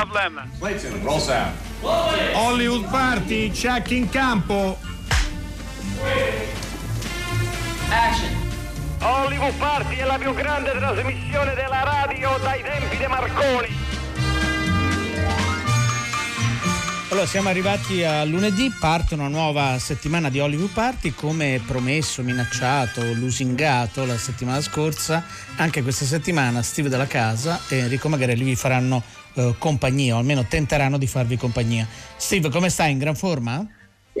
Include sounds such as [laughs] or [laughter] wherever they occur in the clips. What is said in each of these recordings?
Problem. Clayton, roll sound. Hollywood Party, check in campo. Action. Hollywood Party è la più grande trasmissione della radio dai tempi di Marconi. Allora, siamo arrivati a lunedì, parte una nuova settimana di Hollywood Party, come promesso, minacciato, lusingato la settimana scorsa, anche questa settimana Steve della Casa e Enrico Magherelli vi faranno eh, compagnia, o almeno tenteranno di farvi compagnia. Steve, come stai? In gran forma?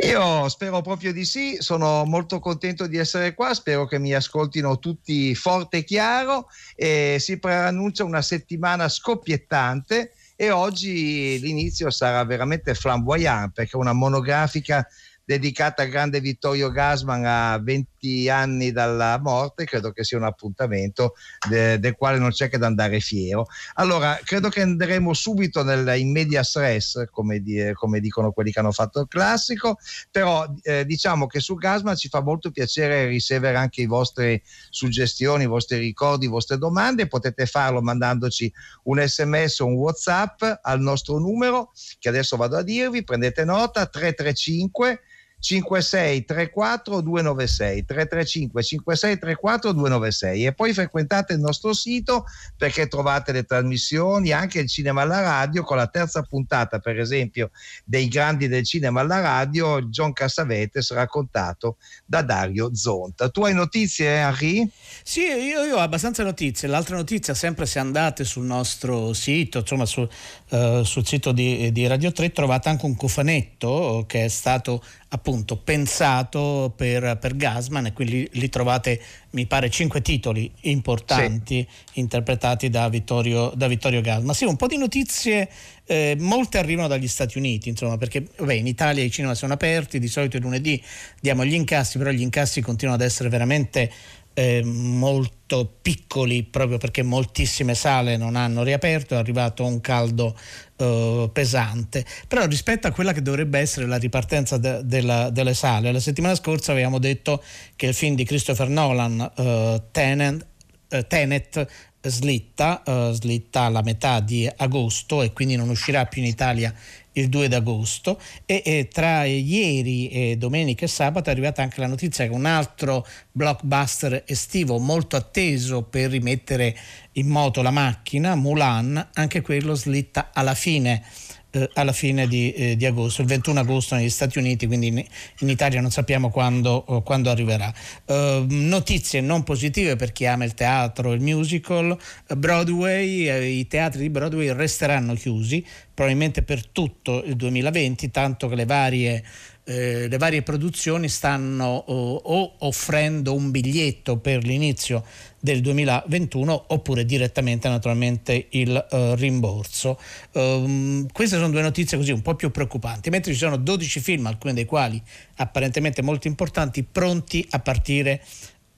Io spero proprio di sì, sono molto contento di essere qua, spero che mi ascoltino tutti forte e chiaro e si preannuncia una settimana scoppiettante e oggi l'inizio sarà veramente flamboyant perché è una monografica dedicata al grande Vittorio Gasman a 20 anni dalla morte, credo che sia un appuntamento de, del quale non c'è che da andare fiero. Allora, credo che andremo subito nel, in media stress, come, di, come, dicono quelli che hanno fatto il classico, però eh, diciamo che su Gasman ci fa molto piacere ricevere anche i vostri suggestioni, i vostri ricordi, le vostre domande, potete farlo mandandoci un sms o un whatsapp al nostro numero che adesso vado a dirvi, prendete nota 335 5634 296 335 5634 296 e poi frequentate il nostro sito perché trovate le trasmissioni anche il cinema alla radio con la terza puntata per esempio dei grandi del cinema alla radio John Cassavetes raccontato da Dario Zonta. Tu hai notizie Henri? Sì io, io ho abbastanza notizie. L'altra notizia sempre se andate sul nostro sito insomma su, uh, sul sito di, di Radio 3 trovate anche un cofanetto che è stato appunto pensato per, per Gasman e quindi lì trovate mi pare cinque titoli importanti sì. interpretati da Vittorio, da Vittorio Gasman. Sì, un po' di notizie, eh, molte arrivano dagli Stati Uniti, insomma, perché vabbè, in Italia i cinema sono aperti, di solito il lunedì diamo gli incassi, però gli incassi continuano ad essere veramente eh, molto piccoli proprio perché moltissime sale non hanno riaperto, è arrivato un caldo eh, pesante. Però rispetto a quella che dovrebbe essere la ripartenza de- della, delle sale, la settimana scorsa avevamo detto che il film di Christopher Nolan, eh, Tenet, eh, Tenet slitta, uh, slitta alla metà di agosto e quindi non uscirà più in Italia il 2 d'agosto e, e, tra ieri e domenica e sabato è arrivata anche la notizia che un altro blockbuster estivo molto atteso per rimettere in moto la macchina, Mulan, anche quello slitta alla fine eh, alla fine di, eh, di, agosto, il 21 agosto negli Stati Uniti, quindi in, in Italia non sappiamo quando, oh, quando arriverà. Uh, notizie non positive per chi ama il teatro, il musical, Broadway, eh, i teatri di Broadway resteranno chiusi probabilmente per tutto il 2020, tanto che le varie eh, le varie produzioni stanno o, o, offrendo un biglietto per l'inizio del 2021 oppure direttamente naturalmente il uh, rimborso. Um, queste sono due notizie così un po' più preoccupanti, mentre ci sono 12 film, alcuni dei quali apparentemente molto importanti, pronti a partire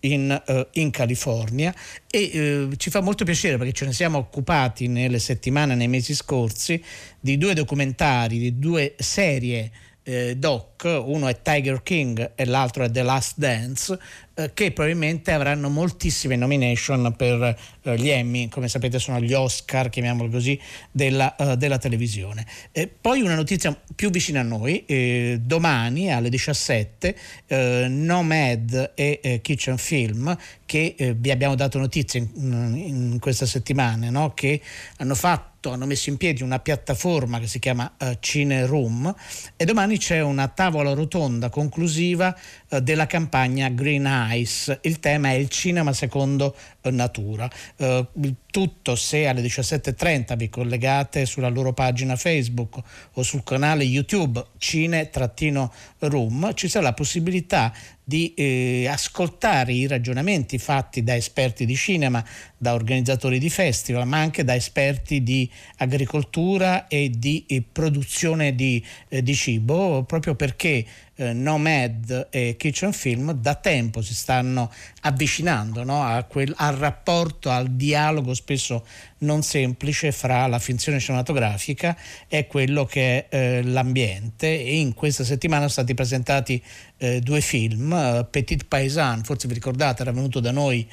in, uh, in, California e uh, ci fa molto piacere perché ce ne siamo occupati nelle settimane, nei mesi scorsi, di due documentari, di due serie eh, doc, uno è Tiger King e l'altro è The Last Dance, eh, che probabilmente avranno moltissime nomination per eh, gli Emmy, come sapete sono gli Oscar, chiamiamolo così, della, uh, della televisione. poi una notizia più vicina a noi, eh, domani alle 17 eh, Nomad e eh, Kitchen Film, che vi abbiamo dato notizie in, in questa settimana, no? che hanno fatto hanno messo in piedi una piattaforma che si chiama uh, Cine Room e domani c'è una tavola rotonda conclusiva uh, della campagna Green Eyes. Il tema è il cinema secondo uh, natura. Tutto se alle 17.30 vi collegate sulla loro pagina Facebook o sul canale YouTube Cine-Room ci sarà la possibilità di eh, ascoltare i ragionamenti fatti da esperti di cinema, da organizzatori di festival, ma anche da esperti di agricoltura e di eh, produzione di, eh, di, cibo, proprio perché eh, Nomad e Kitchen Film da tempo si stanno avvicinando no, quel, al rapporto, al dialogo spesso non semplice fra la finzione cinematografica e quello che è eh, l'ambiente. E in questa settimana sono stati presentati eh, due film, Petit Paysan, forse vi ricordate, era venuto da noi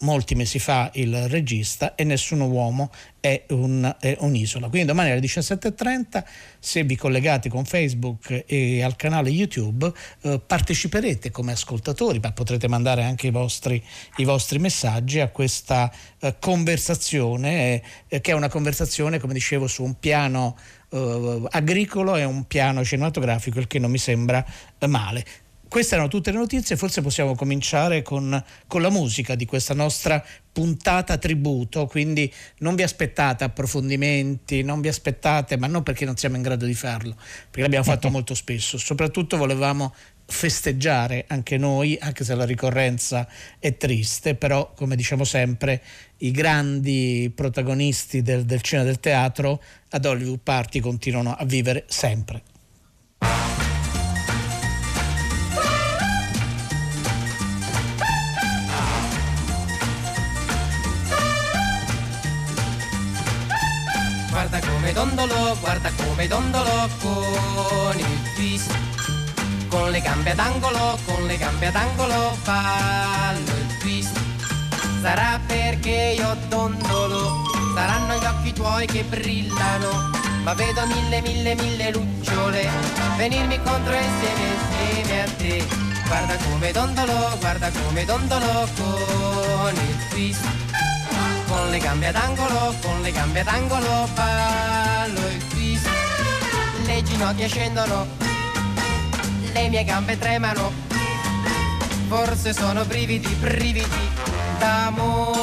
molti mesi fa il regista e Nessuno uomo è, un, è un'isola. Quindi domani alle 17.30 se vi collegate con Facebook e al canale YouTube eh, parteciperete come ascoltatori, ma potrete mandare anche i vostri, i vostri messaggi a questa eh, conversazione eh, che è una conversazione come dicevo su un piano eh, agricolo e un piano cinematografico il che non mi sembra eh, male. Queste erano tutte le notizie, forse possiamo cominciare con, con, la musica di questa nostra puntata tributo, quindi non vi aspettate approfondimenti, non vi aspettate, ma non perché non siamo in grado di farlo, perché l'abbiamo fatto [laughs] molto spesso, soprattutto volevamo festeggiare anche noi, anche se la ricorrenza è triste, però come diciamo sempre i grandi protagonisti del, del cinema e del teatro ad Hollywood Party continuano a vivere sempre. Come dondolo, guarda come dondolo con il twist. Con le gambe ad angolo, con le gambe ad angolo fallo il twist. Sarà perché io dondolo, saranno gli occhi tuoi che brillano. Ma vedo mille, mille, mille lucciole venirmi contro insieme, insieme a te. Guarda come dondolo, guarda come dondolo con il twist con le gambe ad angolo, con le gambe ad angolo ballo il twist. Le ginocchia scendono, le mie gambe tremano, forse sono brividi, brividi d'amore.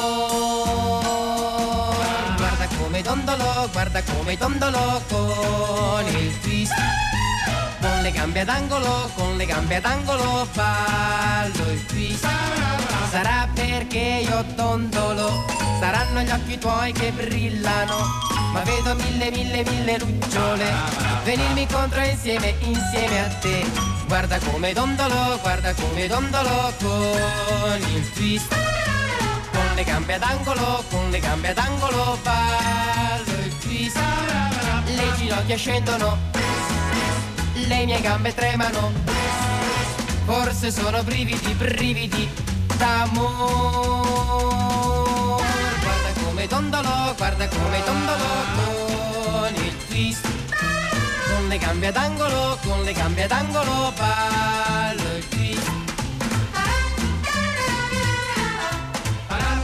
Guarda come dondolo, guarda come dondolo con il twist. Con le gambe ad angolo, con le gambe ad angolo ballo il twist. Sarà perché io dondolo Saranno gli occhi tuoi che brillano, ma vedo mille, mille, mille lucciole venirmi contro insieme, insieme a te. Guarda come dondolo, guarda come dondolo con il twist. Con le gambe ad angolo, con le gambe ad angolo ballo il twist. Le ginocchia scendono, le mie gambe tremano. Forse sono brividi, brividi d'amore come tondolo, guarda come tondolo con il twist. Con le gambe ad angolo, con le gambe ad angolo ballo il twist.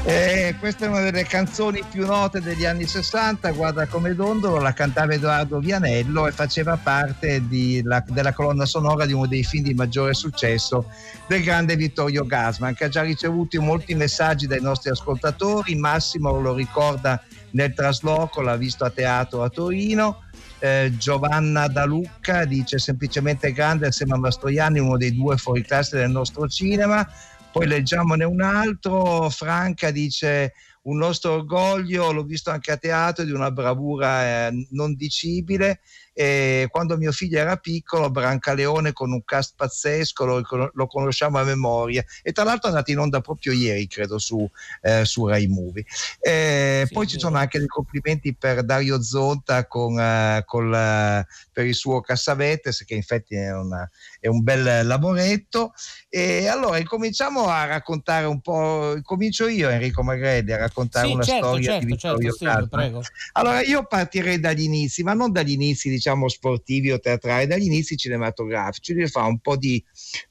Eh, questa è una delle canzoni più note degli anni 60, Guarda come dondolo, la cantava Edoardo Vianello e faceva parte la, della colonna sonora di uno dei film di maggiore successo del grande Vittorio Gasman, che ha già ricevuto molti messaggi dai nostri ascoltatori, Massimo lo ricorda nel trasloco, l'ha visto a teatro a Torino, eh, Giovanna Da Lucca dice semplicemente grande assieme a Mastroianni, uno dei due fuori classe del nostro cinema, poi leggiamone un altro, Franca dice un nostro orgoglio, l'ho visto anche a teatro, di una bravura eh, non dicibile e quando mio figlio era piccolo, Brancaleone con un cast pazzesco, lo, lo conosciamo a memoria e tra l'altro è andato in onda proprio ieri, credo, su, eh, su Rai Movie. Eh, sì, poi ci sono anche dei complimenti per Dario Zonta con, uh, con la, per il suo Cassavetes, che infatti è, una, è, un bel lavoretto. E allora incominciamo a raccontare un po', comincio io Enrico Magrelli a raccontare sì, una certo, storia certo, di Vittorio certo, Steve, Allora io partirei dagli inizi, ma non dagli inizi di diciamo sportivi o teatrali dagli inizi cinematografici, lui fa un po' di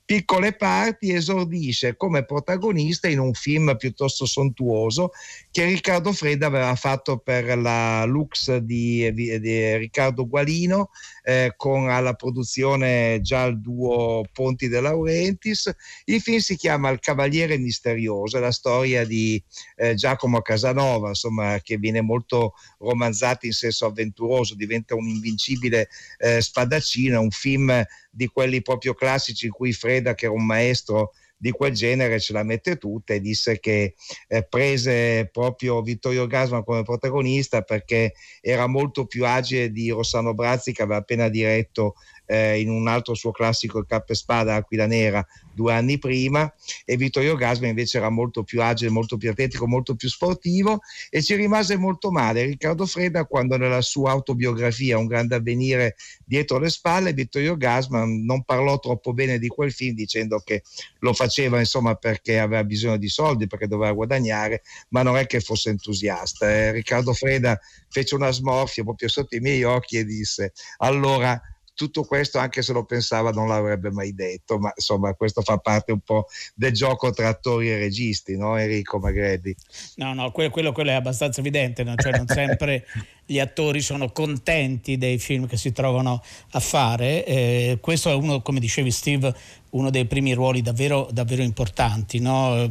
piccole parti, esordisce come protagonista in un film piuttosto sontuoso che Riccardo Fredda aveva fatto per la Lux di, di, di Riccardo Gualino eh, con alla produzione già il duo Ponti De Laurentiis. Il film si chiama Il Cavaliere Misterioso, è la storia di eh, Giacomo Casanova, insomma, che viene molto romanzato in senso avventuroso, diventa un invincibile eh, spadaccino, un film di quelli proprio classici in cui Freda, che era un maestro di quel genere, ce la mette tutta e disse che eh, prese proprio Vittorio Gasman come protagonista perché era molto più agile di Rossano Brazzi che aveva appena diretto eh, in un altro suo classico il Cappe Spada, Aquila Nera, due anni prima e Vittorio Gasman invece era molto più agile, molto più atletico, molto più sportivo e ci rimase molto male Riccardo Freda quando nella sua autobiografia Un grande avvenire dietro le spalle Vittorio Gasman non parlò troppo bene di quel film dicendo che lo faceva insomma perché aveva bisogno di soldi, perché doveva guadagnare, ma non è che fosse entusiasta. Eh. Riccardo Freda fece una smorfia proprio sotto i miei occhi e disse allora tutto questo anche se lo pensava non l'avrebbe mai detto, ma insomma questo fa parte un po' del gioco tra attori e registi, no Enrico Magreddi? No, no, quello, quello, quello è abbastanza evidente, no? cioè non sempre [laughs] gli attori sono contenti dei film che si trovano a fare, eh, questo è uno, come dicevi Steve, uno dei primi ruoli davvero, davvero importanti. No?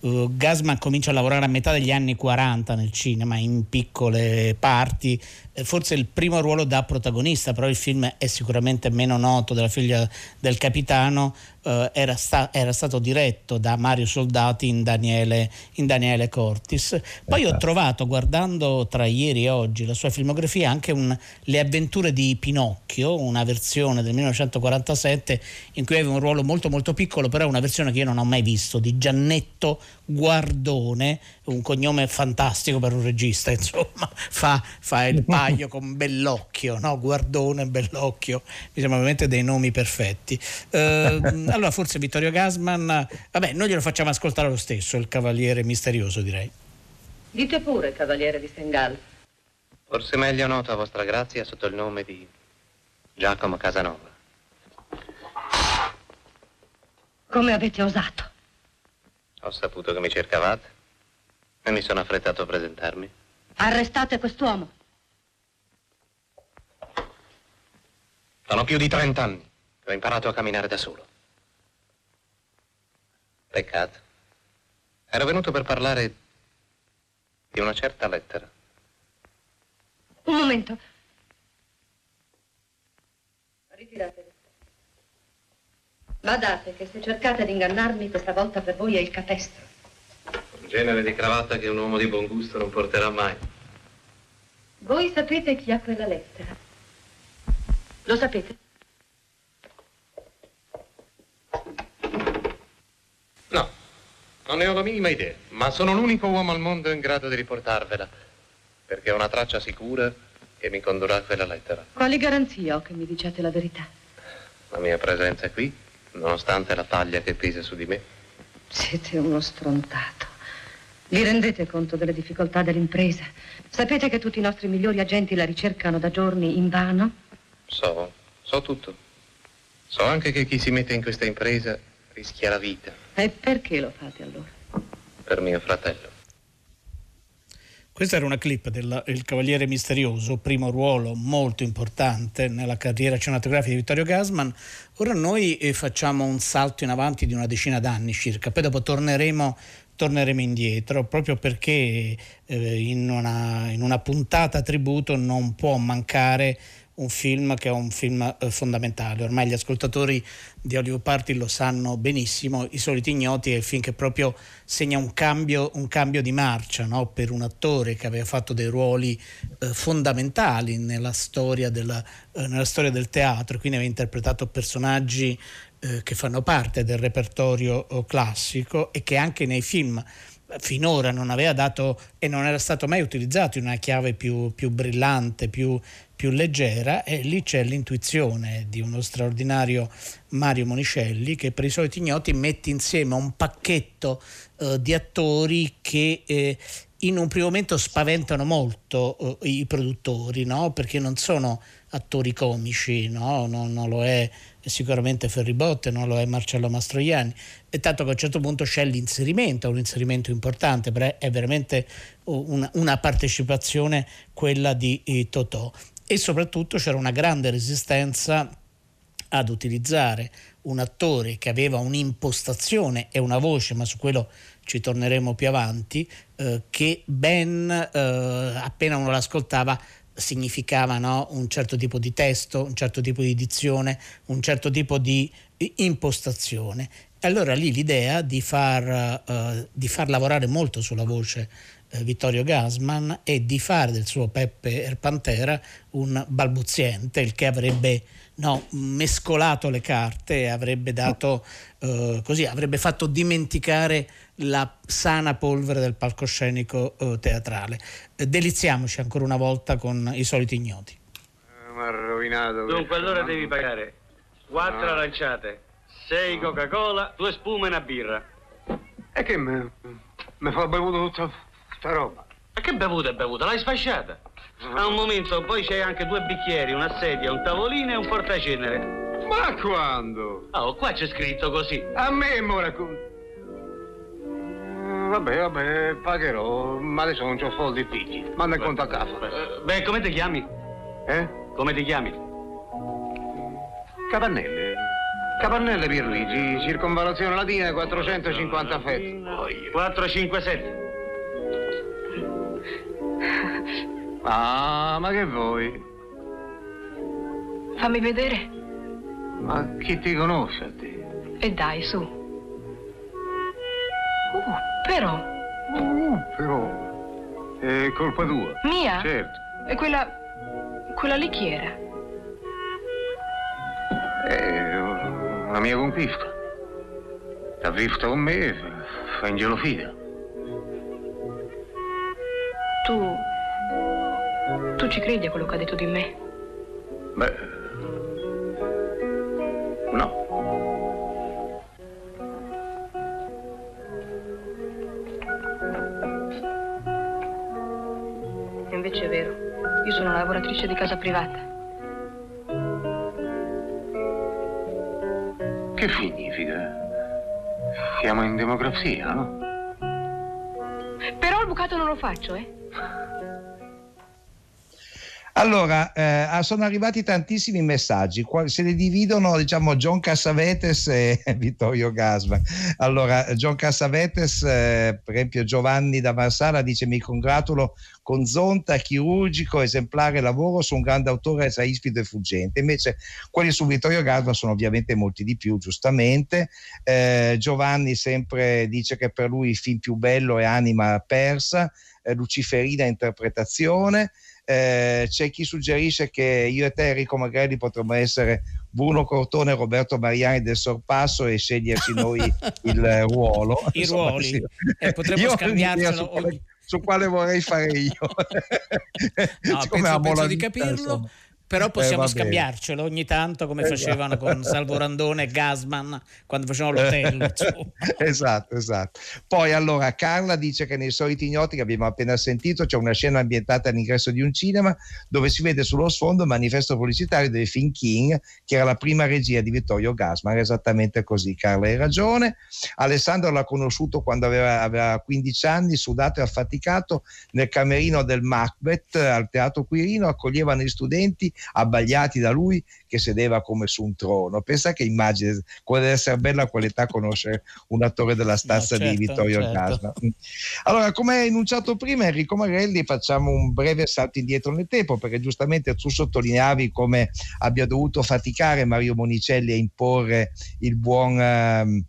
Uh, Gasman comincia a lavorare a metà degli anni 40 nel cinema, in piccole parti, eh, forse il primo ruolo da protagonista, però il film è sicuramente meno noto della figlia del capitano, uh, era, sta- era, stato diretto da Mario Soldati in Daniele, in Daniele Cortis. Poi ho esatto. trovato, guardando tra ieri e oggi la sua filmografia, anche un, Le avventure di Pinocchio, una versione del 1947 in cui aveva un ruolo molto molto piccolo, però una versione che io non ho mai visto, di Giannetto Guardone, un cognome fantastico per un regista, insomma, [laughs] fa, fa il [laughs] paio con Bellocchio, no? Guardone, Bellocchio, mi sembra veramente dei nomi perfetti. Eh, allora forse Vittorio Gasman, vabbè, noi glielo facciamo ascoltare lo stesso, il cavaliere misterioso direi. Dite pure, cavaliere di Stengal. Forse meglio noto a vostra grazia sotto il nome di Giacomo Casanova. Come avete osato? Ho saputo che mi cercavate e mi sono affrettato a presentarmi. Arrestate quest'uomo. Sono più di trent'anni che ho imparato a camminare da solo. Peccato. Ero venuto per parlare di una certa lettera. Un momento. Badate che se cercate di ingannarmi, questa volta per voi è il capestro. Un genere di cravatta che un uomo di buon gusto non porterà mai. Voi sapete chi ha quella lettera? Lo sapete? No, non ne ho la minima idea, ma sono l'unico uomo al mondo in grado di riportarvela, perché ho una traccia sicura che mi condurrà a quella lettera. Quali garanzie ho che mi diciate la verità? La mia presenza qui nonostante la taglia che pesa su di me. Siete uno strontato. Vi rendete conto delle difficoltà dell'impresa? Sapete che tutti i nostri migliori agenti la ricercano da giorni in vano? So, so tutto. So anche che chi si mette in questa impresa rischia la vita. E perché lo fate allora? Per mio fratello. Questa era una clip del Il Cavaliere Misterioso, primo ruolo molto importante nella carriera cinematografica di Vittorio Gasman. Ora noi eh, facciamo un salto in avanti di una decina d'anni circa, poi dopo torneremo, torneremo indietro, proprio perché eh, in, una, in una puntata tributo non può mancare un film che è un film eh, fondamentale. Ormai gli ascoltatori di Hollywood Party lo sanno benissimo, I soliti ignoti è il film che proprio segna un cambio, un cambio di marcia no? per un attore che aveva fatto dei ruoli eh, fondamentali nella storia, della, eh, nella storia, del teatro, quindi aveva interpretato personaggi eh, che fanno parte del repertorio eh, classico e che anche nei film finora non aveva dato e non era stato mai utilizzato in una chiave più, più brillante, più, più leggera e lì c'è l'intuizione di uno straordinario Mario Monicelli che per i soliti ignoti mette insieme un pacchetto eh, di attori che eh, in un primo momento spaventano molto eh, i produttori no? perché non sono attori comici, no? non, non lo è sicuramente Ferribotte, non lo è Marcello Mastroianni, e tanto che a un certo punto c'è l'inserimento, un inserimento importante, è veramente una, una partecipazione quella di eh, Totò. E soprattutto c'era una grande resistenza ad utilizzare un attore che aveva un'impostazione e una voce, ma su quello ci torneremo più avanti, eh, che ben eh, appena uno l'ascoltava significava no? un certo tipo di testo, un certo tipo di dizione, un certo tipo di impostazione. E allora lì l'idea di far, uh, di far lavorare molto sulla voce eh, Vittorio Gasman e di fare del suo Peppe Pantera un balbuziente, il che avrebbe no, mescolato le carte e avrebbe dato eh, così, avrebbe fatto dimenticare la sana polvere del palcoscenico eh, teatrale. Eh, deliziamoci ancora una volta con i soliti ignoti. Eh, mi ha rovinato. Dunque allora devi pagare quattro No. aranciate, sei Coca-Cola, due spume e una birra. E che mi, mi fa bevuto tutta sta roba? Ma che bevuta è bevuta? L'hai sfasciata? A un momento poi c'è anche due bicchieri, una sedia, un tavolino e un portacenere. Ma quando? Oh, qua c'è scritto così. A me mo racconti. Eh, Vabbè, vabbè, pagherò, ma adesso non c'ho soldi figli. Manda il conto a casa. Eh, Beh, come ti chiami? Eh? Come ti chiami? Capannelle. Capannelle Pierluigi, circonvalazione latina 450 fette. 4, 5, 7. Ah, ma che vuoi? Fammi vedere. Ma chi ti conosce a te? E dai, su. Uh, però, Uh, però. È colpa tua. mia? Certo. E quella... quella lì chi era? È una mia conquista. T'ha visto con me, fa ingelofida. Tu... Tu ci credi a quello che ha detto di me? Beh. No. Invece è vero. Io sono una lavoratrice di casa privata. Che significa? Siamo in democrazia, no? Però il bucato non lo faccio, eh? Yeah. [laughs] Allora, eh, sono arrivati tantissimi messaggi, se ne dividono diciamo John Cassavetes e [laughs] Vittorio Gasman. Allora, John Cassavetes, eh, per esempio Giovanni da Marsala dice mi congratulo con Zonta, chirurgico, esemplare lavoro su un grande autore assai ispido e fuggente. Invece quelli su Vittorio Gasman sono ovviamente molti di più, giustamente. Eh, Giovanni sempre dice che per lui il film più bello è Anima persa, eh, Luciferina interpretazione. Eh, c'è chi suggerisce che io e te, Enrico Magrelli, potremmo essere Bruno Cortone e Roberto Mariani del sorpasso e sceglierci noi [laughs] il ruolo. I Insomma, ruoli. sì. Eh, potremmo scambiarcelo Su quale, vorrei fare io. [laughs] No, [laughs] Siccome penso, penso di capirlo, insomma. Però Eh, possiamo bene. scambiarcelo ogni tanto come Esatto. facevano con Salvo Randone e Gasman quando facevano l'hotel. [laughs] esatto, esatto. Poi allora Carla dice che nei soliti ignoti che abbiamo appena sentito c'è una scena ambientata all'ingresso di un cinema dove si vede sullo sfondo il manifesto pubblicitario del film King, che era la prima regia di Vittorio Gasman. Esattamente così, Carla hai ragione. Alessandro l'ha conosciuto quando aveva, aveva 15 anni, sudato e affaticato nel camerino del Macbeth al Teatro Quirino, accoglievano gli studenti abbagliati da lui che sedeva come su un trono. Pensa che immagine, può essere bella a quell'età conoscere un attore della stazza No, di certo, Vittorio certo. Gasman. Allora, come enunciato prima, Enrico Marelli, facciamo un breve salto indietro nel tempo, perché giustamente tu sottolineavi come abbia dovuto faticare Mario Monicelli a imporre il buon... ehm,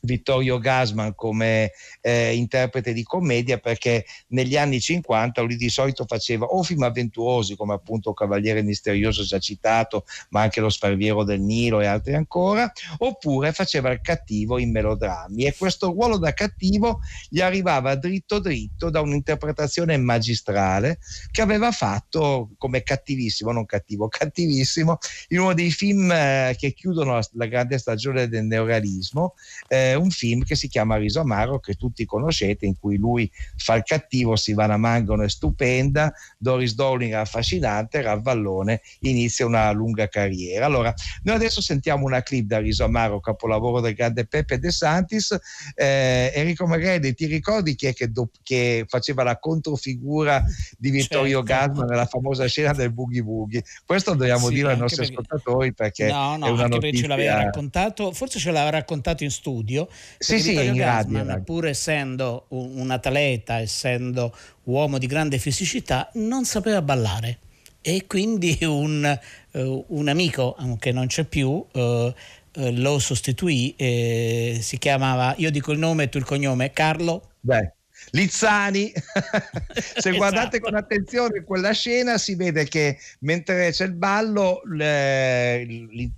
Vittorio Gasman come eh, interprete di commedia perché negli anni 50 lui di solito faceva o film avventuosi come appunto Cavaliere Misterioso già citato ma anche Lo Sparviero del Nilo e altri ancora oppure faceva il cattivo in melodrammi. E questo ruolo da cattivo gli arrivava dritto dritto da un'interpretazione magistrale che aveva fatto come cattivissimo, non cattivo, [laughs] cattivissimo in uno dei film eh, che chiudono la, la grande stagione del neorealismo eh, un film che si chiama Riso Amaro che tutti conoscete in cui lui fa il cattivo, Silvana Mangano è stupenda, Doris Dowling è affascinante, Ravallone inizia una lunga carriera. Allora, noi adesso sentiamo una clip da Riso Amaro, capolavoro del grande Peppe De Santis. Eh, Enrico Maghelli, ti ricordi chi è che, do- che faceva la controfigura di Vittorio Certo. Gasman nella famosa scena del Boogie Boogie? Questo dobbiamo Sì, dire ai nostri perché- ascoltatori perché No, no, è una anche notizia... perché ce l'aveva raccontato, forse ce l'aveva raccontato in studio. Sì, perché sì, Vittorio Gassman, pur essendo un, un atleta, essendo uomo di grande fisicità, non sapeva ballare. E quindi un, eh, un amico, che non c'è più, eh, lo sostituì, eh, si chiamava, io dico il nome e tu il cognome, Carlo. Beh, Lizzani, [laughs] se guardate con attenzione quella scena si vede che mentre c'è il ballo le, li-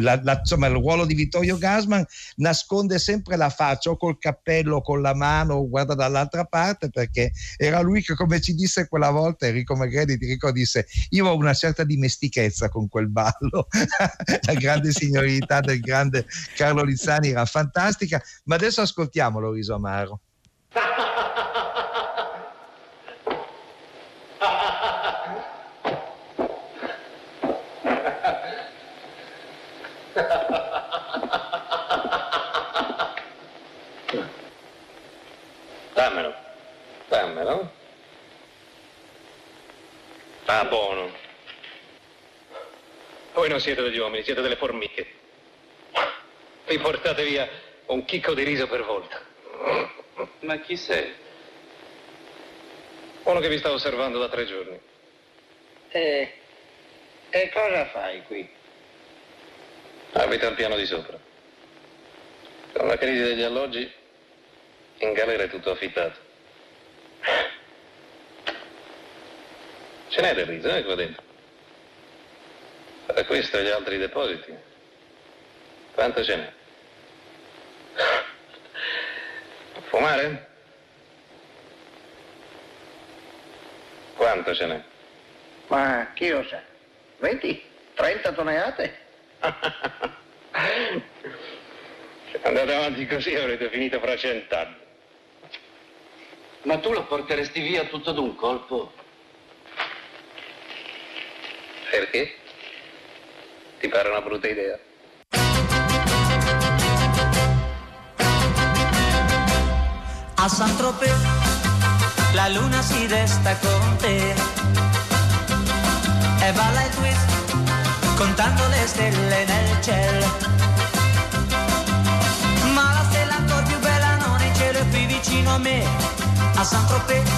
la- la- insomma, il ruolo di Vittorio Gasman nasconde sempre la faccia o col cappello o con la mano o guarda dall'altra parte perché era lui che come ci disse quella volta Enrico Magredi ti disse io ho una certa dimestichezza con quel ballo [laughs] la grande signorità del grande Carlo Lizzani era fantastica ma adesso ascoltiamolo Riso Amaro Dammelo. Dammelo. Ah, buono. Voi non siete degli uomini, siete delle formiche. Vi portate via un chicco di riso per volta. Ma chi sei? Uno che vi sta osservando da tre giorni. E, e cosa fai qui? Abita al piano di sopra. Con la crisi degli alloggi, in galera è tutto affittato. Ce n'è del riso, eh, qua dentro. Tra questo e gli altri depositi. Quanto ce n'è? Fumare? Quanto ce n'è? Ma chi lo sa? 20? 30 tonnellate? Se andate avanti così avrete finito fra cent'anni. Ma tu lo porteresti via tutto d'un colpo? Perché? Ti pare una brutta idea? A Saint-Tropez la luna si resta con te e balla il twist contando le stelle nel cielo. Ma la stella ancora più bella non è in cielo qui vicino a me, a Saint-Tropez.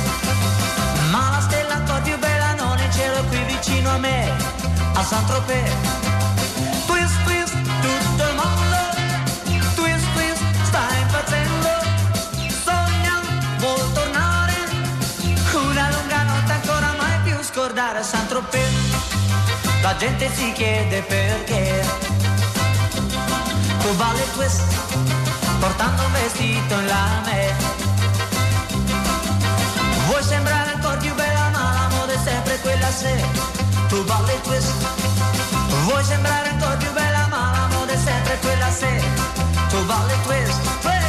Ma la stella ancora più bella non è in cielo qui vicino a me, a Saint-Tropez. Scordare a Saint-Tropez. La gente si chiede perché tu il twist portando un vestito in lame. Vuoi sembrare ancora più bella ma la moda è sempre quella se tu il twist. Vuoi sembrare ancora più bella ma la moda è sempre quella se tu twist. twist.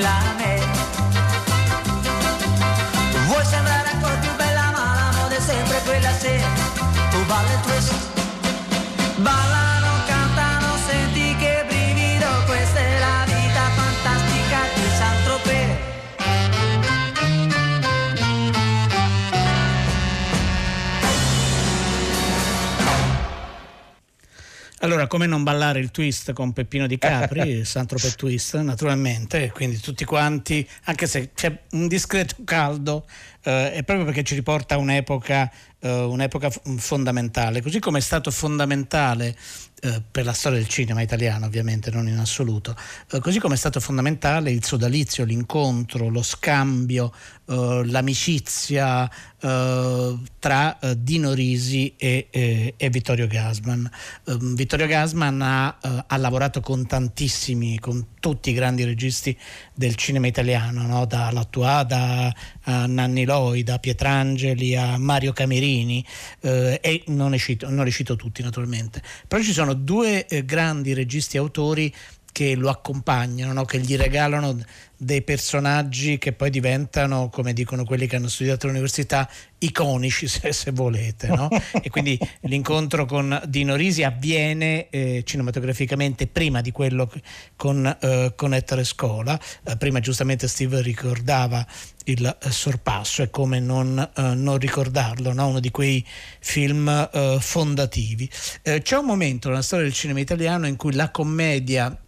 Vestito in Allora, come non ballare il twist con Peppino Di Capri, [laughs] Saint-Tropez Twist, naturalmente, quindi tutti quanti, anche se c'è un discreto caldo, eh, è proprio perché ci riporta a un'epoca, eh, un'epoca fondamentale, così come è stato fondamentale eh, per la storia del cinema italiano, ovviamente, non in assoluto, eh, così come è stato fondamentale il sodalizio, l'incontro, lo scambio, eh, l'amicizia eh, tra Dino Risi e, e- e Vittorio Gasman. Ehm, Vittorio Gasman ha, ha lavorato con tantissimi, con tutti i grandi registi del cinema italiano, no? da Lattua, da a Nanni Loi, da Pietrangeli a Mario Camerini eh, e non ne, cito, non ne cito tutti naturalmente. Però ci sono due eh, grandi registi autori che lo accompagnano, no? che gli regalano dei personaggi che poi diventano, come dicono quelli che hanno studiato all'università, iconici [laughs] se, se volete. No? [laughs] e quindi l'incontro con Dino Risi avviene eh, cinematograficamente prima di quello con, eh, con Ettore Scola. Eh, prima giustamente Steve ricordava il eh, sorpasso e come non, eh, non ricordarlo, no? uno di quei film eh, fondativi. c'è un momento nella storia del cinema italiano in cui la commedia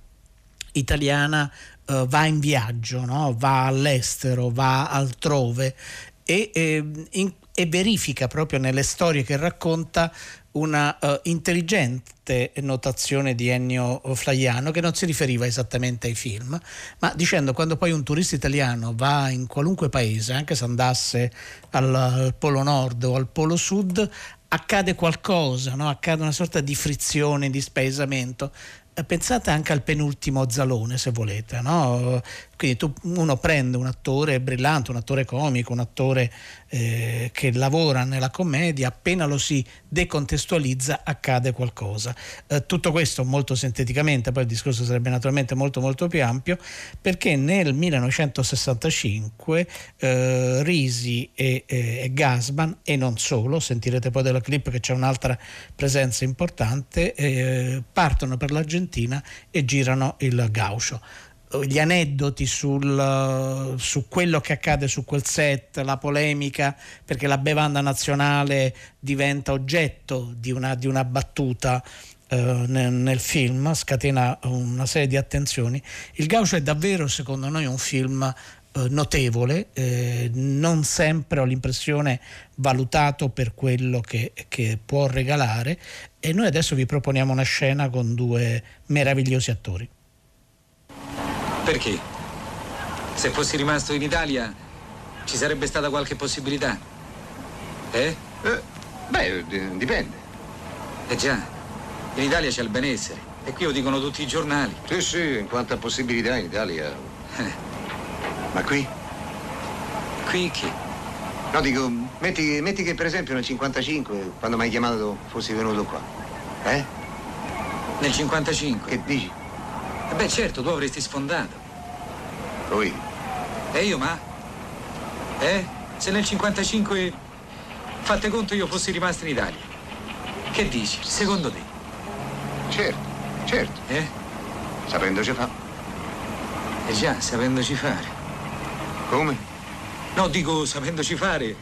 italiana uh, va in viaggio, no? va all'estero, va altrove e, e, in, e, verifica proprio nelle storie che racconta una uh, intelligente notazione di Ennio Flaiano che non si riferiva esattamente ai film, ma dicendo quando poi un turista italiano va in qualunque paese, anche se andasse al, al Polo Nord o al Polo Sud, accade qualcosa, no? accade una sorta di frizione, di spaesamento pensate anche al penultimo Zalone se volete, no? quindi tu, uno prende un attore brillante, un attore comico, un attore eh, che lavora nella commedia, appena lo si decontestualizza accade qualcosa. Eh, tutto questo molto sinteticamente, poi il discorso sarebbe naturalmente molto molto più ampio, perché nel 1965 eh, Risi e, e, Gasman, e non solo, sentirete poi della clip che c'è un'altra presenza importante, eh, partono per l'Argentina e girano il Gaucho gli aneddoti sul, su quello che accade su quel set, la polemica, perché la bevanda nazionale diventa oggetto di una, di una battuta eh, nel, nel, film, scatena una serie di attenzioni. Il Gaucho è davvero, secondo noi, un film eh, notevole, eh, non sempre ho l'impressione valutato per quello che, che può regalare e noi adesso vi proponiamo una scena con due meravigliosi attori. Perché? Se fossi rimasto in Italia ci sarebbe stata qualche possibilità? Eh? eh beh, dipende. Eh già, in Italia c'è il benessere e qui lo dicono tutti i giornali. Sì, sì, in quanto a possibilità in Italia. Eh. Ma qui? Qui chi? No, dico, metti, metti, che per esempio nel 55, quando mi hai chiamato, fossi venuto qua. Eh? Nel 55? Che dici? Eh beh, certo, tu avresti sfondato. Lui? E io, ma? Eh? Se nel 55, fate conto, io fossi rimasto in Italia. Che dici, secondo te? Certo, certo. Eh? Sapendoci fare. Eh già, sapendoci fare. Come? No, dico sapendoci fare.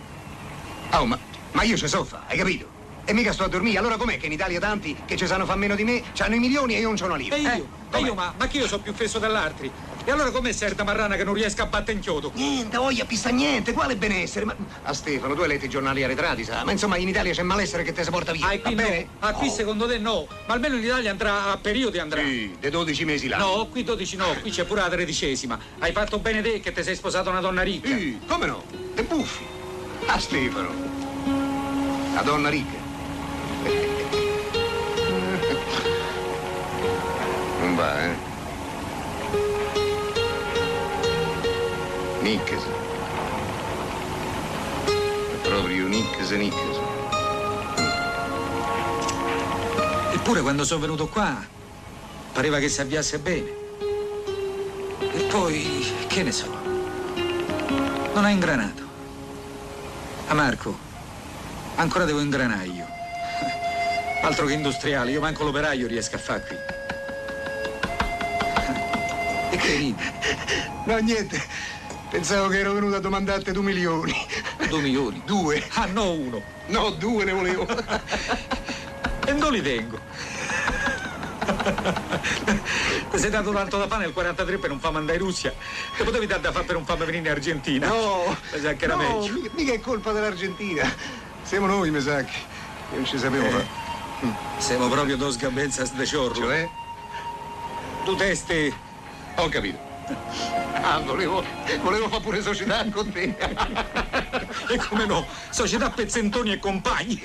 Oh, ma, ma io ci so fa, hai capito? E mica sto a dormire. Allora com'è che in Italia tanti che ci sanno fare meno di me hanno i milioni e io non c'ho una lira? E io? Eh? E io, ma, ma che io so più fesso dell'altri? E allora com'è certa marrana che non riesca a battere in chiodo? Niente, voglia pista niente, quale benessere? Ma... A Stefano, tu hai letto i giornali arretrati, sa? Ma insomma in Italia c'è malessere che te si porta via. Ah, qui Va no. bene? Ah, qui secondo te no. Ma almeno in Italia andrà a periodi andrà. Sì, dei 12 mesi là. No, qui 12 no, qui c'è pure la tredicesima. Hai fatto bene te che ti sei sposato una donna ricca. Sì, come no? Te buffi. A Stefano. La donna ricca. Non va, eh? Nicches. È proprio Nicches e Nicches. Eppure quando sono venuto qua pareva che si avviasse bene. E poi, che ne so, non ha ingranato. A Marco, ancora devo ingranare io. Altro che industriale, io manco l'operaio riesco a fare qui. E che ridi? No, niente. Pensavo che ero venuto a domandarti due milioni. Due milioni? Due. Ah, no, uno. No, due ne volevo. e non li tengo. Ti sei dato tanto da fare nel 43 per non far mandare in Russia. Te potevi dare da fare per un fame venire in Argentina. No, mi sa che era no, meglio. Mica, mica è colpa dell'Argentina. Siamo noi, mi sa che. Io non ci sapevo eh. fare. Siamo proprio dos gambenzas de ciorlo. Cioè? Tu testi. Ho capito. Ah, volevo, volevo fare pure società con te. e come no? Società pezzentoni e compagni.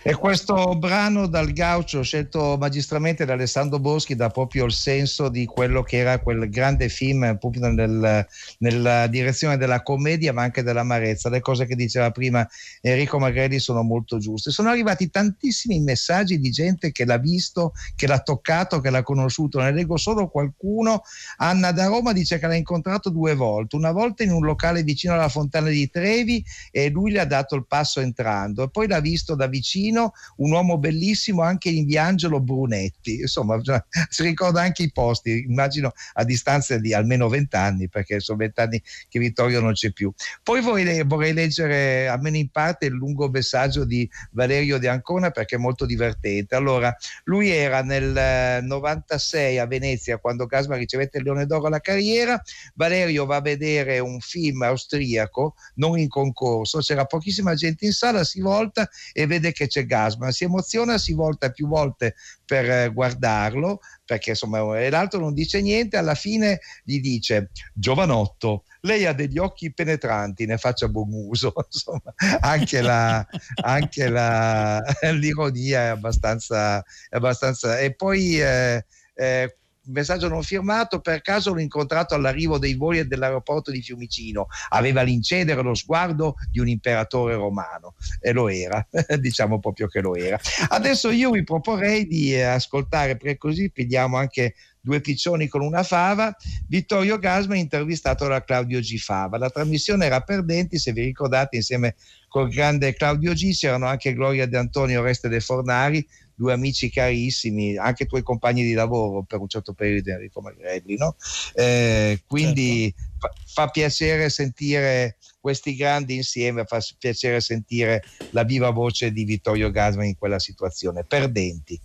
E questo brano dal gaucho scelto magistralmente da Alessandro Boschi dà proprio il senso di quello che era quel grande film proprio nel, nella direzione della commedia ma anche dell'amarezza. Le cose che diceva prima Enrico Magrelli sono molto giuste. Sono arrivati tantissimi messaggi di gente che l'ha visto, che l'ha toccato, che l'ha conosciuto. Ne leggo solo qualcuno. Anna da Roma dice che l'ha incontrato due volte. Una volta in un locale vicino alla Fontana di Trevi e lui le ha dato il passo entrando e poi l'ha visto da vicino un uomo bellissimo anche in Viangelo Brunetti. Insomma [laughs] si ricorda anche i posti immagino a distanza di almeno vent'anni perché sono vent'anni che Vittorio non c'è più. Poi vorrei, vorrei leggere almeno in parte il lungo messaggio di Valerio De Ancona perché è molto divertente. Allora lui era nel 96 eh, a Venezia quando Gasma ricevette il Leone d'Oro alla carriera. Valerio va a vedere un film austriaco non in concorso c'era pochissima gente in sala, si volta e vede che c'è Gasman, si emoziona, si volta più volte per eh, guardarlo, perché insomma, e l'altro non dice niente, alla fine gli dice, giovanotto, lei ha degli occhi penetranti, ne faccia buon uso, [laughs] insomma, anche, la, [laughs] anche la, [laughs] l'ironia è abbastanza, è abbastanza... E poi... Eh, eh, messaggio non firmato, per caso l'ho incontrato all'arrivo dei voli dell'aeroporto di Fiumicino, aveva l'incedere lo sguardo di un imperatore romano e lo era, [laughs] diciamo proprio che lo era. Adesso io vi proporrei di eh, ascoltare, perché così pigliamo anche due piccioni con una fava, Vittorio Gasma intervistato da Claudio G. Fava. La trasmissione era perdenti, se vi ricordate, insieme col grande Claudio G c'erano anche Gloria De Antonio Reste De Fornari, due amici carissimi, anche tuoi compagni di lavoro per un certo periodo, Enrico Magrelli, no? eh, quindi certo. fa, fa, piacere sentire questi grandi insieme, fa piacere sentire la viva voce di Vittorio Gasman in quella situazione, perdenti.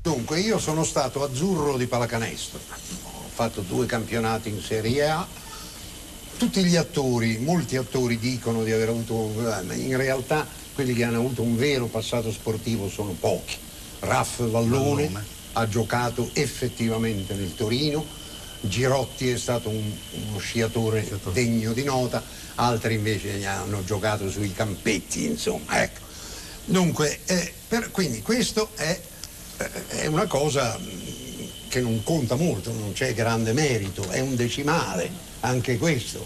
Dunque, io sono stato azzurro di pallacanestro, ho fatto due campionati in Serie A, tutti gli attori, molti attori dicono di aver avuto, eh, in realtà quelli che hanno avuto un vero passato sportivo sono pochi Raff Vallone, Vallone, ha giocato effettivamente nel Torino, Girotti è stato un, uno sciatore, degno di nota, altri invece hanno giocato sui campetti, insomma, ecco. Dunque, eh, per, quindi questo è, eh, è una cosa mm, che non conta molto, non c'è grande merito, è un decimale anche questo,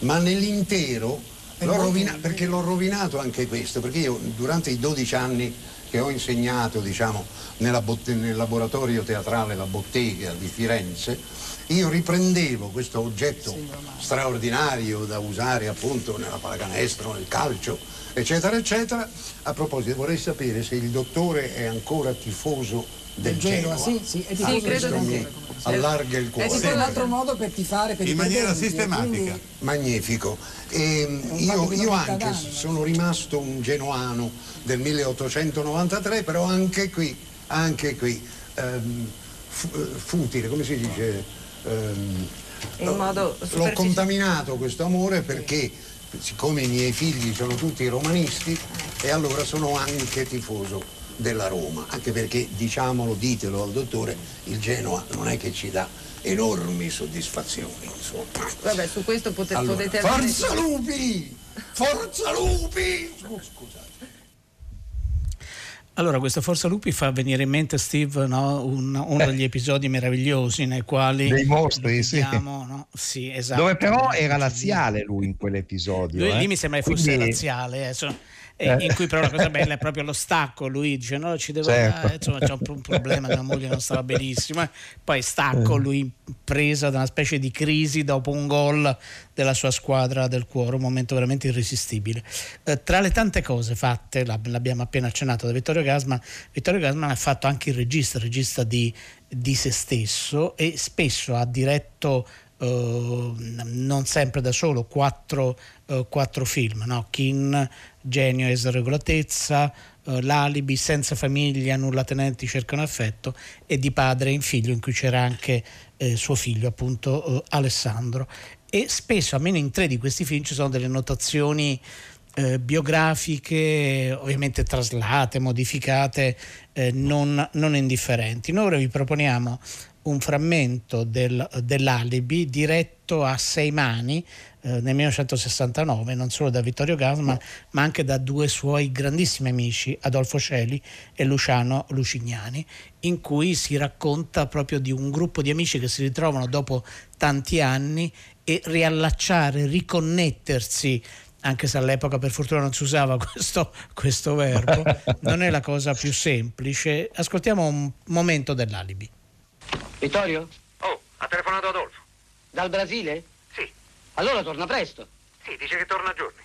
ma nell'intero l'ho rovinato, perché l'ho rovinato anche questo, perché io durante i 12 anni che ho insegnato diciamo, nel laboratorio teatrale La Bottega di Firenze, io riprendevo questo oggetto straordinario da usare appunto nella pallacanestro, nel calcio, eccetera, eccetera. A proposito, vorrei sapere se il dottore è ancora tifoso del Genoa. Sì, sì, è tifoso sì, credo mi allarga il cuore. È un altro modo per tifare per in maniera sistematica. Quindi... Magnifico. E io, io anche sono rimasto un genoano del 1893, però anche qui, anche qui ehm, futile, come si dice? Ehm, l'ho contaminato questo amore perché siccome i miei figli sono tutti romanisti e allora sono anche tifoso della Roma, anche perché diciamolo, ditelo al dottore, il Genoa non è che ci dà enormi soddisfazioni. Insomma. Vabbè, su questo potete, allora, potete avere... Forza Lupi! Forza Lupi! Scusate. Allora, questa Forza Lupi fa venire in mente, Steve, no? Un, uno degli episodi meravigliosi nei quali... Dei mostri, vediamo, sì. No? sì esatto. Dove però era laziale lui in quell'episodio. Lui, eh? Lì mi sembra che fosse Quindi... laziale. Eh. Eh. in cui però la cosa bella è proprio lo stacco, lui dice no ci devo certo. dare, insomma c'è un, problema, mia moglie non stava benissimo, poi stacco, eh. lui presa da una specie di crisi dopo un gol della sua squadra del cuore, un momento veramente irresistibile. Eh, tra le tante cose fatte, l'abbiamo appena accennato da Vittorio Gasman, Vittorio Gasman ha fatto anche il regista, il regista di, di se stesso e spesso ha diretto Uh, non sempre da solo, quattro, uh, quattro film, no? Kin, Genio e Sregolatezza, uh, L'alibi, Senza famiglia, Nulla tenenti cercano affetto e di padre in figlio in cui c'era anche eh, suo figlio appunto Alessandro e spesso almeno in tre di questi film ci sono delle notazioni eh, biografiche ovviamente traslate, modificate, eh, non, non indifferenti. Noi ora vi proponiamo un frammento del, dell'alibi diretto a sei mani eh, nel 1969, non solo da Vittorio Gasman, ma anche da due suoi grandissimi amici, Adolfo Celi e Luciano Lucignani, in cui si racconta proprio di un gruppo di amici che si ritrovano dopo tanti anni e riallacciare, riconnettersi anche se all'epoca per fortuna non si usava [laughs] questo, questo verbo, [laughs] non è la cosa più semplice. Ascoltiamo un momento dell'alibi. Vittorio? Oh, ha telefonato Adolfo. Dal Brasile? Allora torna presto. Sì, dice che torna a giorni.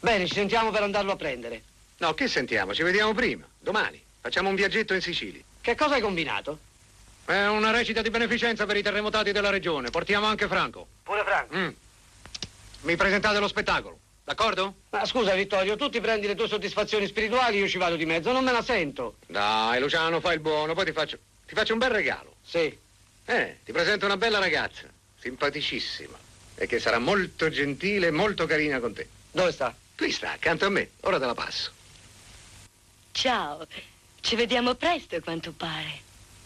Bene, ci sentiamo per andarlo a prendere. No, che sentiamo? Ci vediamo prima, domani. Facciamo un viaggetto in Sicilia. Che cosa hai combinato? È una recita di beneficenza per i terremotati della regione. Portiamo anche Franco. Pure Franco. Mm. Mi presentate lo spettacolo, d'accordo? Ma scusa Vittorio, tu ti prendi le tue soddisfazioni spirituali, io ci vado di mezzo, non me la sento. Dai, Luciano, fai il buono, poi ti faccio, ti faccio un bel regalo. Sì. Eh, ti presento una bella ragazza, simpaticissima, e che sarà molto gentile e molto carina con te. Dove sta? Qui sta, accanto a me. Ora te la passo. Ciao, ci vediamo presto quanto pare.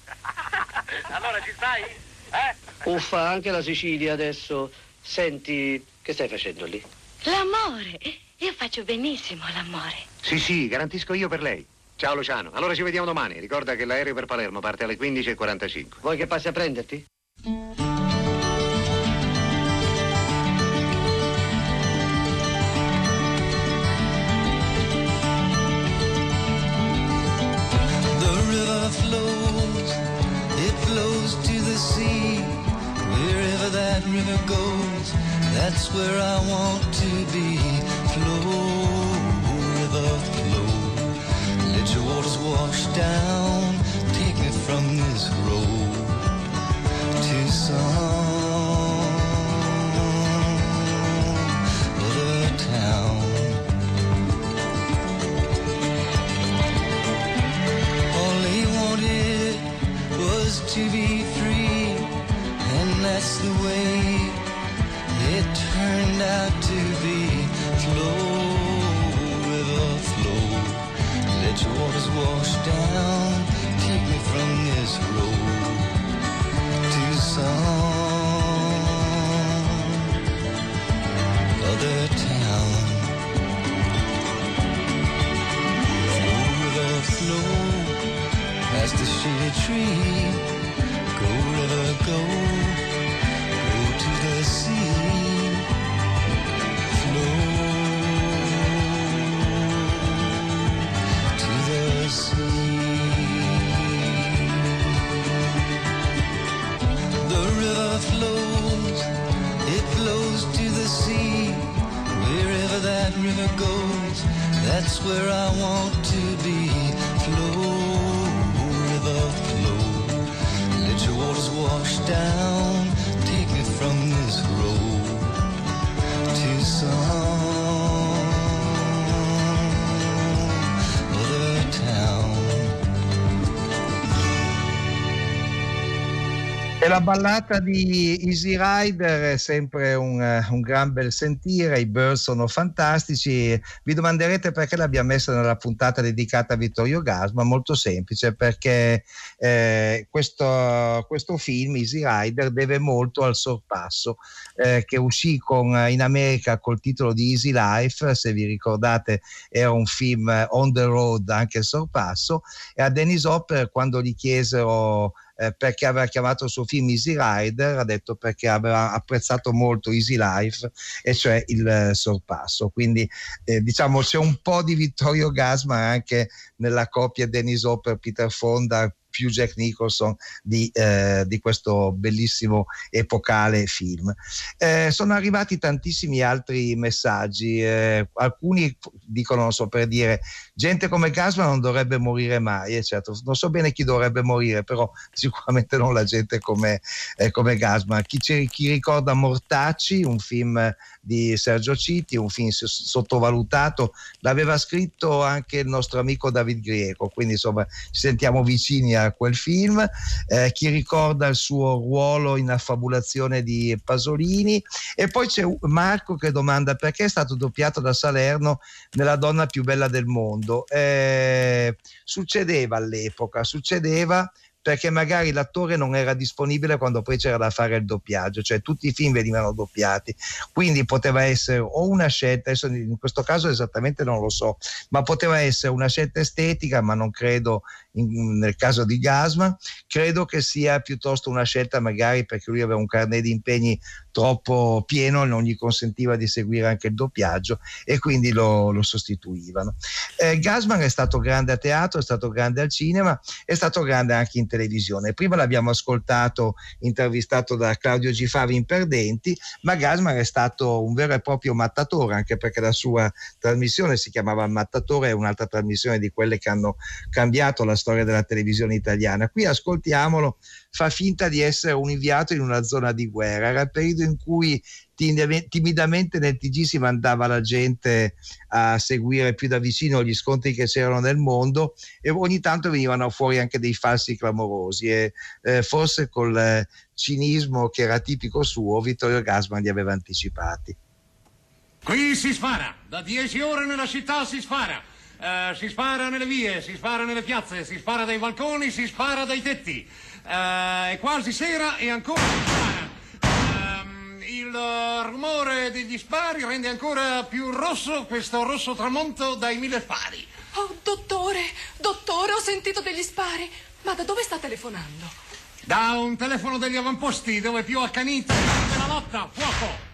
[laughs] allora ci stai? Eh? Uffa, anche la Sicilia adesso. Senti, che stai facendo lì? L'amore! Io faccio benissimo l'amore. Sì, sì, garantisco io per lei. Ciao Luciano, allora ci vediamo domani. Ricorda che l'aereo per Palermo parte alle 15.45. Vuoi che passi a prenderti? That's where I want to be. Flow, river, flow. Let your waters wash down. Ballata di Easy Rider è sempre un, eh, un gran bel sentire, i Birds sono fantastici. Vi domanderete perché l'abbiamo messa nella puntata dedicata a Vittorio Gasma? Molto semplice, perché eh, questo, questo film, Easy Rider, deve molto al sorpasso eh, che uscì con, in America col titolo di Easy Life, se vi ricordate era un film eh, on the road, anche il sorpasso, e a Dennis Hopper quando gli chiesero eh, perché aveva chiamato il suo film Easy Rider, ha detto perché aveva apprezzato molto Easy Life, e cioè il eh, sorpasso. Quindi eh, diciamo c'è un po' di Vittorio Gasman anche nella coppia Dennis Hopper, Peter Fonda, più Jack Nicholson di, eh, di questo bellissimo epocale film. Eh, sono arrivati tantissimi altri messaggi, eh, alcuni dicono, non so per dire, gente come Gasman non dovrebbe morire mai, eh, certo, non so bene chi dovrebbe morire, però [laughs] sicuramente non la gente come, eh, come Gasman. Chi, chi ricorda Mortacci, un film di Sergio Citi, un film sottovalutato, l'aveva scritto anche il nostro amico David Grieco, quindi insomma ci sentiamo vicini a quel film. Eh, chi ricorda il suo ruolo in affabulazione di Pasolini e poi c'è Marco che domanda perché è stato doppiato da Salerno nella donna più bella del mondo. Eh, succedeva all'epoca, succedeva perché magari l'attore non era disponibile quando poi c'era da fare il doppiaggio, cioè tutti i film venivano doppiati, quindi poteva essere o una scelta, adesso in questo caso esattamente non lo so, ma poteva essere una scelta estetica, ma non credo in, nel caso di Gasman, credo che sia piuttosto una scelta magari perché lui aveva un carnet di impegni troppo pieno, non gli consentiva di seguire anche il doppiaggio e quindi lo, lo sostituivano. Eh, Gasman è stato grande a teatro, è stato grande al cinema, è stato grande anche in televisione. Prima l'abbiamo ascoltato intervistato da Claudio Gifavi in Perdenti, ma Gasman è stato un vero e proprio mattatore, anche perché la sua trasmissione si chiamava Mattatore, è un'altra trasmissione di quelle che hanno cambiato la storia della televisione italiana. Qui ascoltiamolo, fa finta di essere un inviato in una zona di guerra. Era il periodo in cui timidamente nel TG si mandava la gente a seguire più da vicino gli scontri che c'erano nel mondo e ogni tanto venivano fuori anche dei falsi clamorosi e eh, forse col cinismo che era tipico suo Vittorio Gasman li aveva anticipati. Qui si spara, da dieci ore nella città si spara. Uh, si spara nelle vie, si spara nelle piazze, si spara dai balconi, si spara dai tetti. Uh, è quasi sera e ancora si spara. Uh, il rumore degli spari rende ancora più rosso questo rosso tramonto dai mille spari. Oh, dottore, dottore, ho sentito degli spari. Ma da dove sta telefonando? Da un telefono degli avamposti dove più accaniti della lotta, fuoco.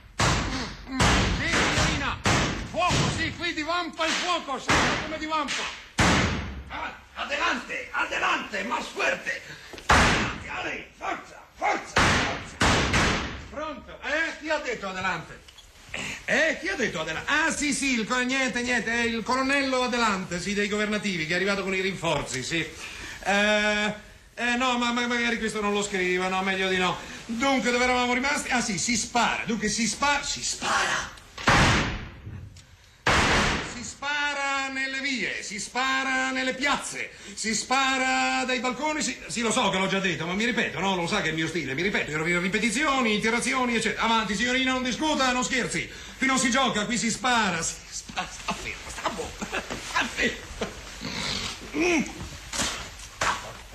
Fuoco, sì, qui divampa il fuoco, sembra come divampa. Ah, adelante, adelante, más fuerte. Ale, forza, forza, forza. Pronto? Eh, chi ha detto adelante? Eh, chi ha detto adelante? Ah, sì, sì, il, niente, niente, è il colonnello adelante, sì, dei governativi, che è arrivato con i rinforzi, sì. Eh, eh no, ma, ma magari questo non lo scriva, no, meglio di no. Dunque, dove eravamo rimasti? Ah, sì, si spara. Dunque, si spara, si spara. Si spara vie, si spara nelle piazze, si spara dai balconi, si... sì, lo so che l'ho già detto, ma mi ripeto, no, lo sa che è il mio stile, mi ripeto, ripetizioni, iterazioni, eccetera. Avanti, signorina, non discuta, non scherzi. Qui non si gioca, qui si spara, si spara, sta fermo, sta buono, sta fermo.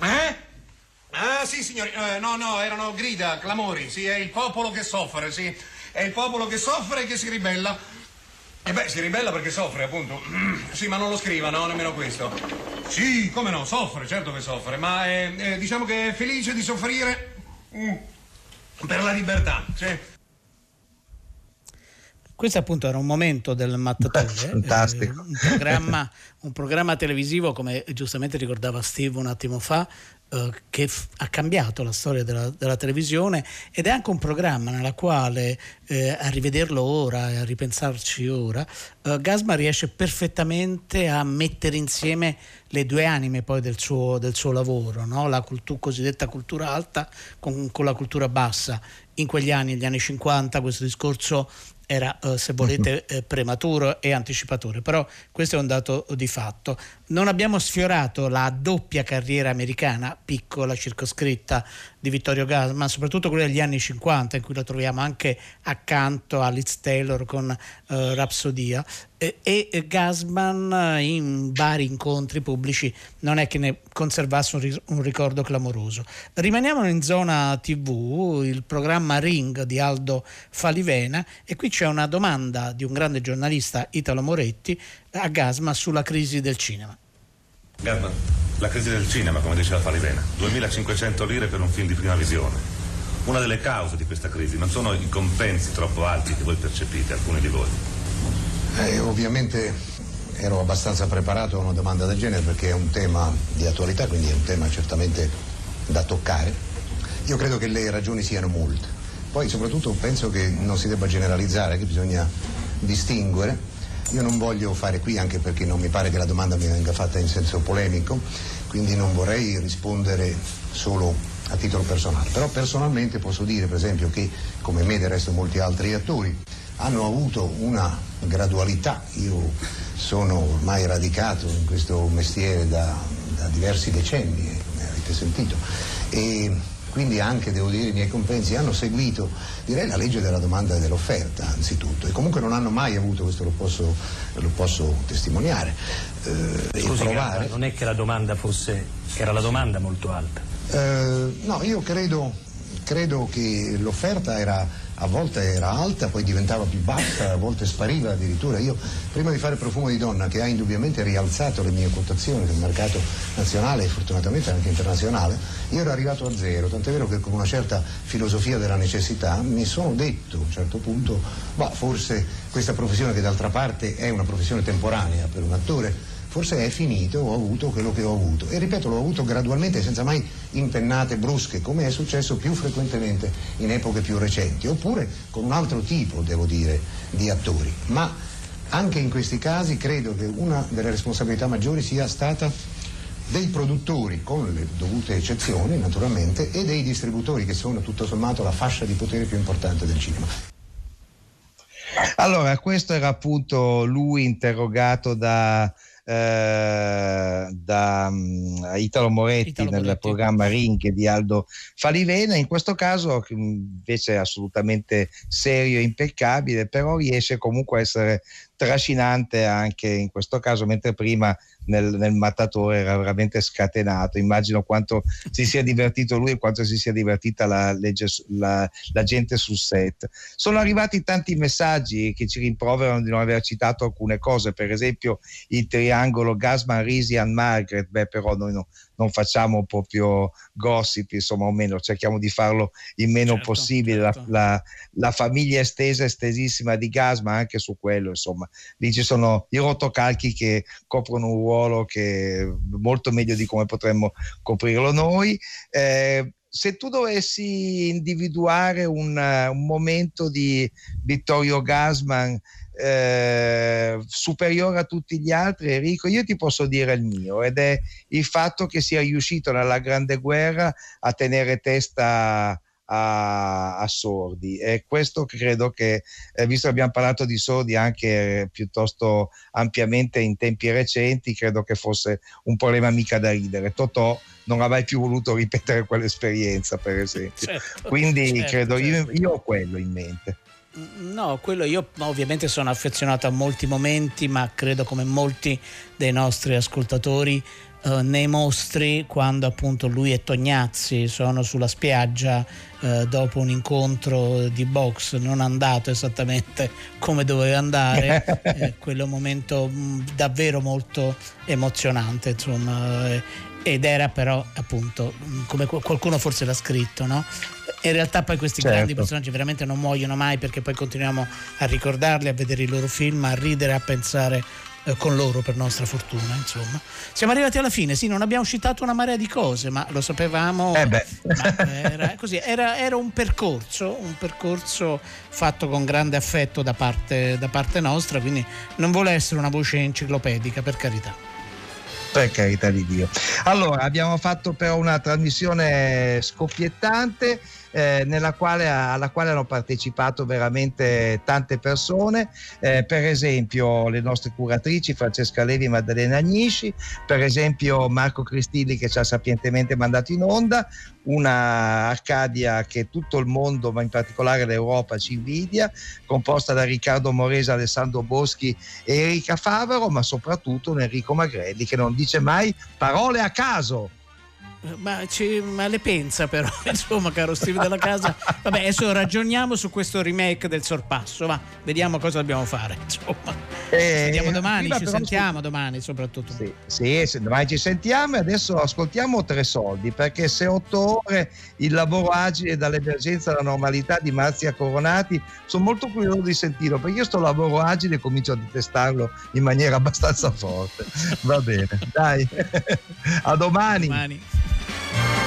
Eh? Ah, sì, signori. Eh, no, no, erano grida, clamori. Sì, è il popolo che soffre, sì. È il popolo che soffre e che si ribella. E beh, si ribella perché soffre, appunto. [clears throat] Sì, ma non lo scriva, no, nemmeno questo. Sì, come no, soffre, certo che soffre, ma è, è, diciamo che è felice di soffrire mm, per la libertà, sì. Questo appunto era un momento del mattatore, Fantastico. Eh, un, programma, un programma televisivo, come giustamente ricordava Steve un attimo fa, eh, che f- ha cambiato la storia della, della, televisione ed è anche un programma nella quale eh, a rivederlo ora e a ripensarci ora, eh, Gasma riesce perfettamente a mettere insieme le due anime poi del suo, del suo lavoro, no? la cultu- cosiddetta cultura alta con, con la cultura bassa. In quegli anni, negli anni 50, questo discorso era, eh, se volete, eh, prematuro e anticipatore, però questo è un dato di fatto. Non abbiamo sfiorato la doppia carriera americana, piccola, circoscritta, di Vittorio Gasman, soprattutto quella degli anni 50, in cui lo troviamo anche accanto a Liz Taylor con eh, Rapsodia. E, e Gasman in vari incontri pubblici non è che ne conservasse un, un ricordo clamoroso. Rimaniamo in zona TV, il programma Ring di Aldo Falivena, e qui c'è una domanda di un grande giornalista Italo Moretti a Gasman sulla crisi del cinema. Gasman, la crisi del cinema, come diceva Falivena, 2500 lire per un film di prima visione. Una delle cause di questa crisi non sono i compensi troppo alti che voi percepite, alcuni di voi. Eh, ovviamente ero abbastanza preparato a una domanda del genere perché è un tema di attualità, quindi è un tema certamente da toccare. Io credo che le ragioni siano molte. Poi soprattutto penso che non si debba generalizzare, che bisogna distinguere io non voglio fare qui, anche perché non mi pare che la domanda mi venga fatta in senso polemico, quindi non vorrei rispondere solo a titolo personale. Però personalmente posso dire, per esempio, che come me del resto molti altri attori hanno avuto una gradualità. Io sono ormai radicato in questo mestiere da, da diversi decenni, come avete sentito. E quindi anche, devo dire, i miei compensi hanno seguito, direi, la legge della domanda e dell'offerta, anzitutto, e comunque non hanno mai avuto, questo lo posso, lo posso testimoniare, eh, Scusi, provare. non è che la domanda fosse, era la domanda molto alta. Eh, no, io credo, credo che l'offerta era a volte era alta, poi diventava più bassa, a volte spariva addirittura. Io prima di fare Profumo di donna, che ha indubbiamente rialzato le mie quotazioni sul mercato nazionale e fortunatamente anche internazionale, io ero arrivato a zero, tant'è vero che con una certa filosofia della necessità mi sono detto a un certo punto, ma forse questa professione che d'altra parte è una professione temporanea per un attore, forse è finito, ho avuto quello che ho avuto. E ripeto, l'ho avuto gradualmente, senza mai impennate brusche, come è successo più frequentemente in epoche più recenti, oppure con un altro tipo, devo dire, di attori. Ma anche in questi casi credo che una delle responsabilità maggiori sia stata dei produttori, con le dovute eccezioni naturalmente, e dei distributori, che sono tutto sommato la fascia di potere più importante del cinema. Allora, questo era appunto lui interrogato da eh, da um, Italo Moretti Italo nel Moretti. programma Ring di Aldo Falivena, in questo caso invece è assolutamente serio e impeccabile, però riesce comunque a essere trascinante anche in questo caso, mentre prima nel, nel, mattatore era veramente scatenato. Immagino quanto si sia divertito lui e quanto si sia divertita la, legge, la, la, gente sul set. Sono arrivati tanti messaggi che ci rimproverano di non aver citato alcune cose, per esempio il triangolo Gasman, Risi and Margaret, beh però noi no, non facciamo proprio gossip, insomma, o meno cerchiamo di farlo il meno certo, possibile. Certo. La, la, la, famiglia estesa, estesissima di Gasman, anche su quello, insomma, lì ci sono i rotocalchi che coprono un ruolo che molto meglio di come potremmo coprirlo noi. Eh, se tu dovessi individuare un, un momento di Vittorio Gasman eh, superiore a tutti gli altri, Enrico, io ti posso dire il mio ed è il fatto che sia riuscito nella Grande Guerra a tenere testa a, a, sordi. E questo credo che eh, visto che abbiamo parlato di sordi anche eh, piuttosto ampiamente in tempi recenti credo che fosse un problema mica da ridere. Totò non ha mai più voluto ripetere quell'esperienza per esempio. Certo, quindi certo, credo certo. Io, io ho quello in mente No, quello io ovviamente sono affezionato a molti momenti, ma credo come molti dei nostri ascoltatori eh, nei mostri quando appunto lui e Tognazzi sono sulla spiaggia eh, dopo un incontro di box non andato esattamente [laughs] come doveva andare, [laughs] eh, quello è un momento mh, mm, davvero molto emozionante, insomma, eh, ed era però appunto mm, come qualcuno forse l'ha scritto, no? In realtà poi questi certo. grandi personaggi veramente non muoiono mai perché poi continuiamo a ricordarli, a vedere i loro film, a ridere, a pensare eh, con loro per nostra fortuna insomma. Siamo arrivati alla fine. Sì non abbiamo citato una marea di cose ma lo sapevamo. Eh era, così, era, era, un percorso un percorso fatto con grande affetto da parte, da parte nostra quindi non vuole essere una voce enciclopedica per carità. Per carità di Dio. Allora, abbiamo fatto però una trasmissione scoppiettante eh, quale, alla quale hanno partecipato veramente tante persone, eh, per esempio le nostre curatrici Francesca Levi e Maddalena Agnisci, per esempio Marco Cristilli che ci ha sapientemente mandato in onda, una Arcadia che tutto il mondo, ma in particolare l'Europa, ci invidia, composta da Riccardo Morese, Alessandro Boschi e Erika Favaro, ma soprattutto un Enrico Magrelli che non dice mai parole a caso. Ma, ci, ma, le pensa però, [laughs] insomma, caro Steve della casa. Vabbè, adesso ragioniamo su questo remake del sorpasso, va, vediamo cosa dobbiamo fare. Insomma, eh, ci vediamo domani, ci sentiamo su... domani soprattutto. Sì, sì, domani ci sentiamo e adesso ascoltiamo tre soldi, perché se otto ore il lavoro agile dall'emergenza alla normalità di Marzia Coronati, sono molto curioso di sentirlo, perché io sto lavoro agile e comincio a detestarlo in maniera [laughs] abbastanza forte. Va bene, dai, [laughs] a domani. A domani. Bye.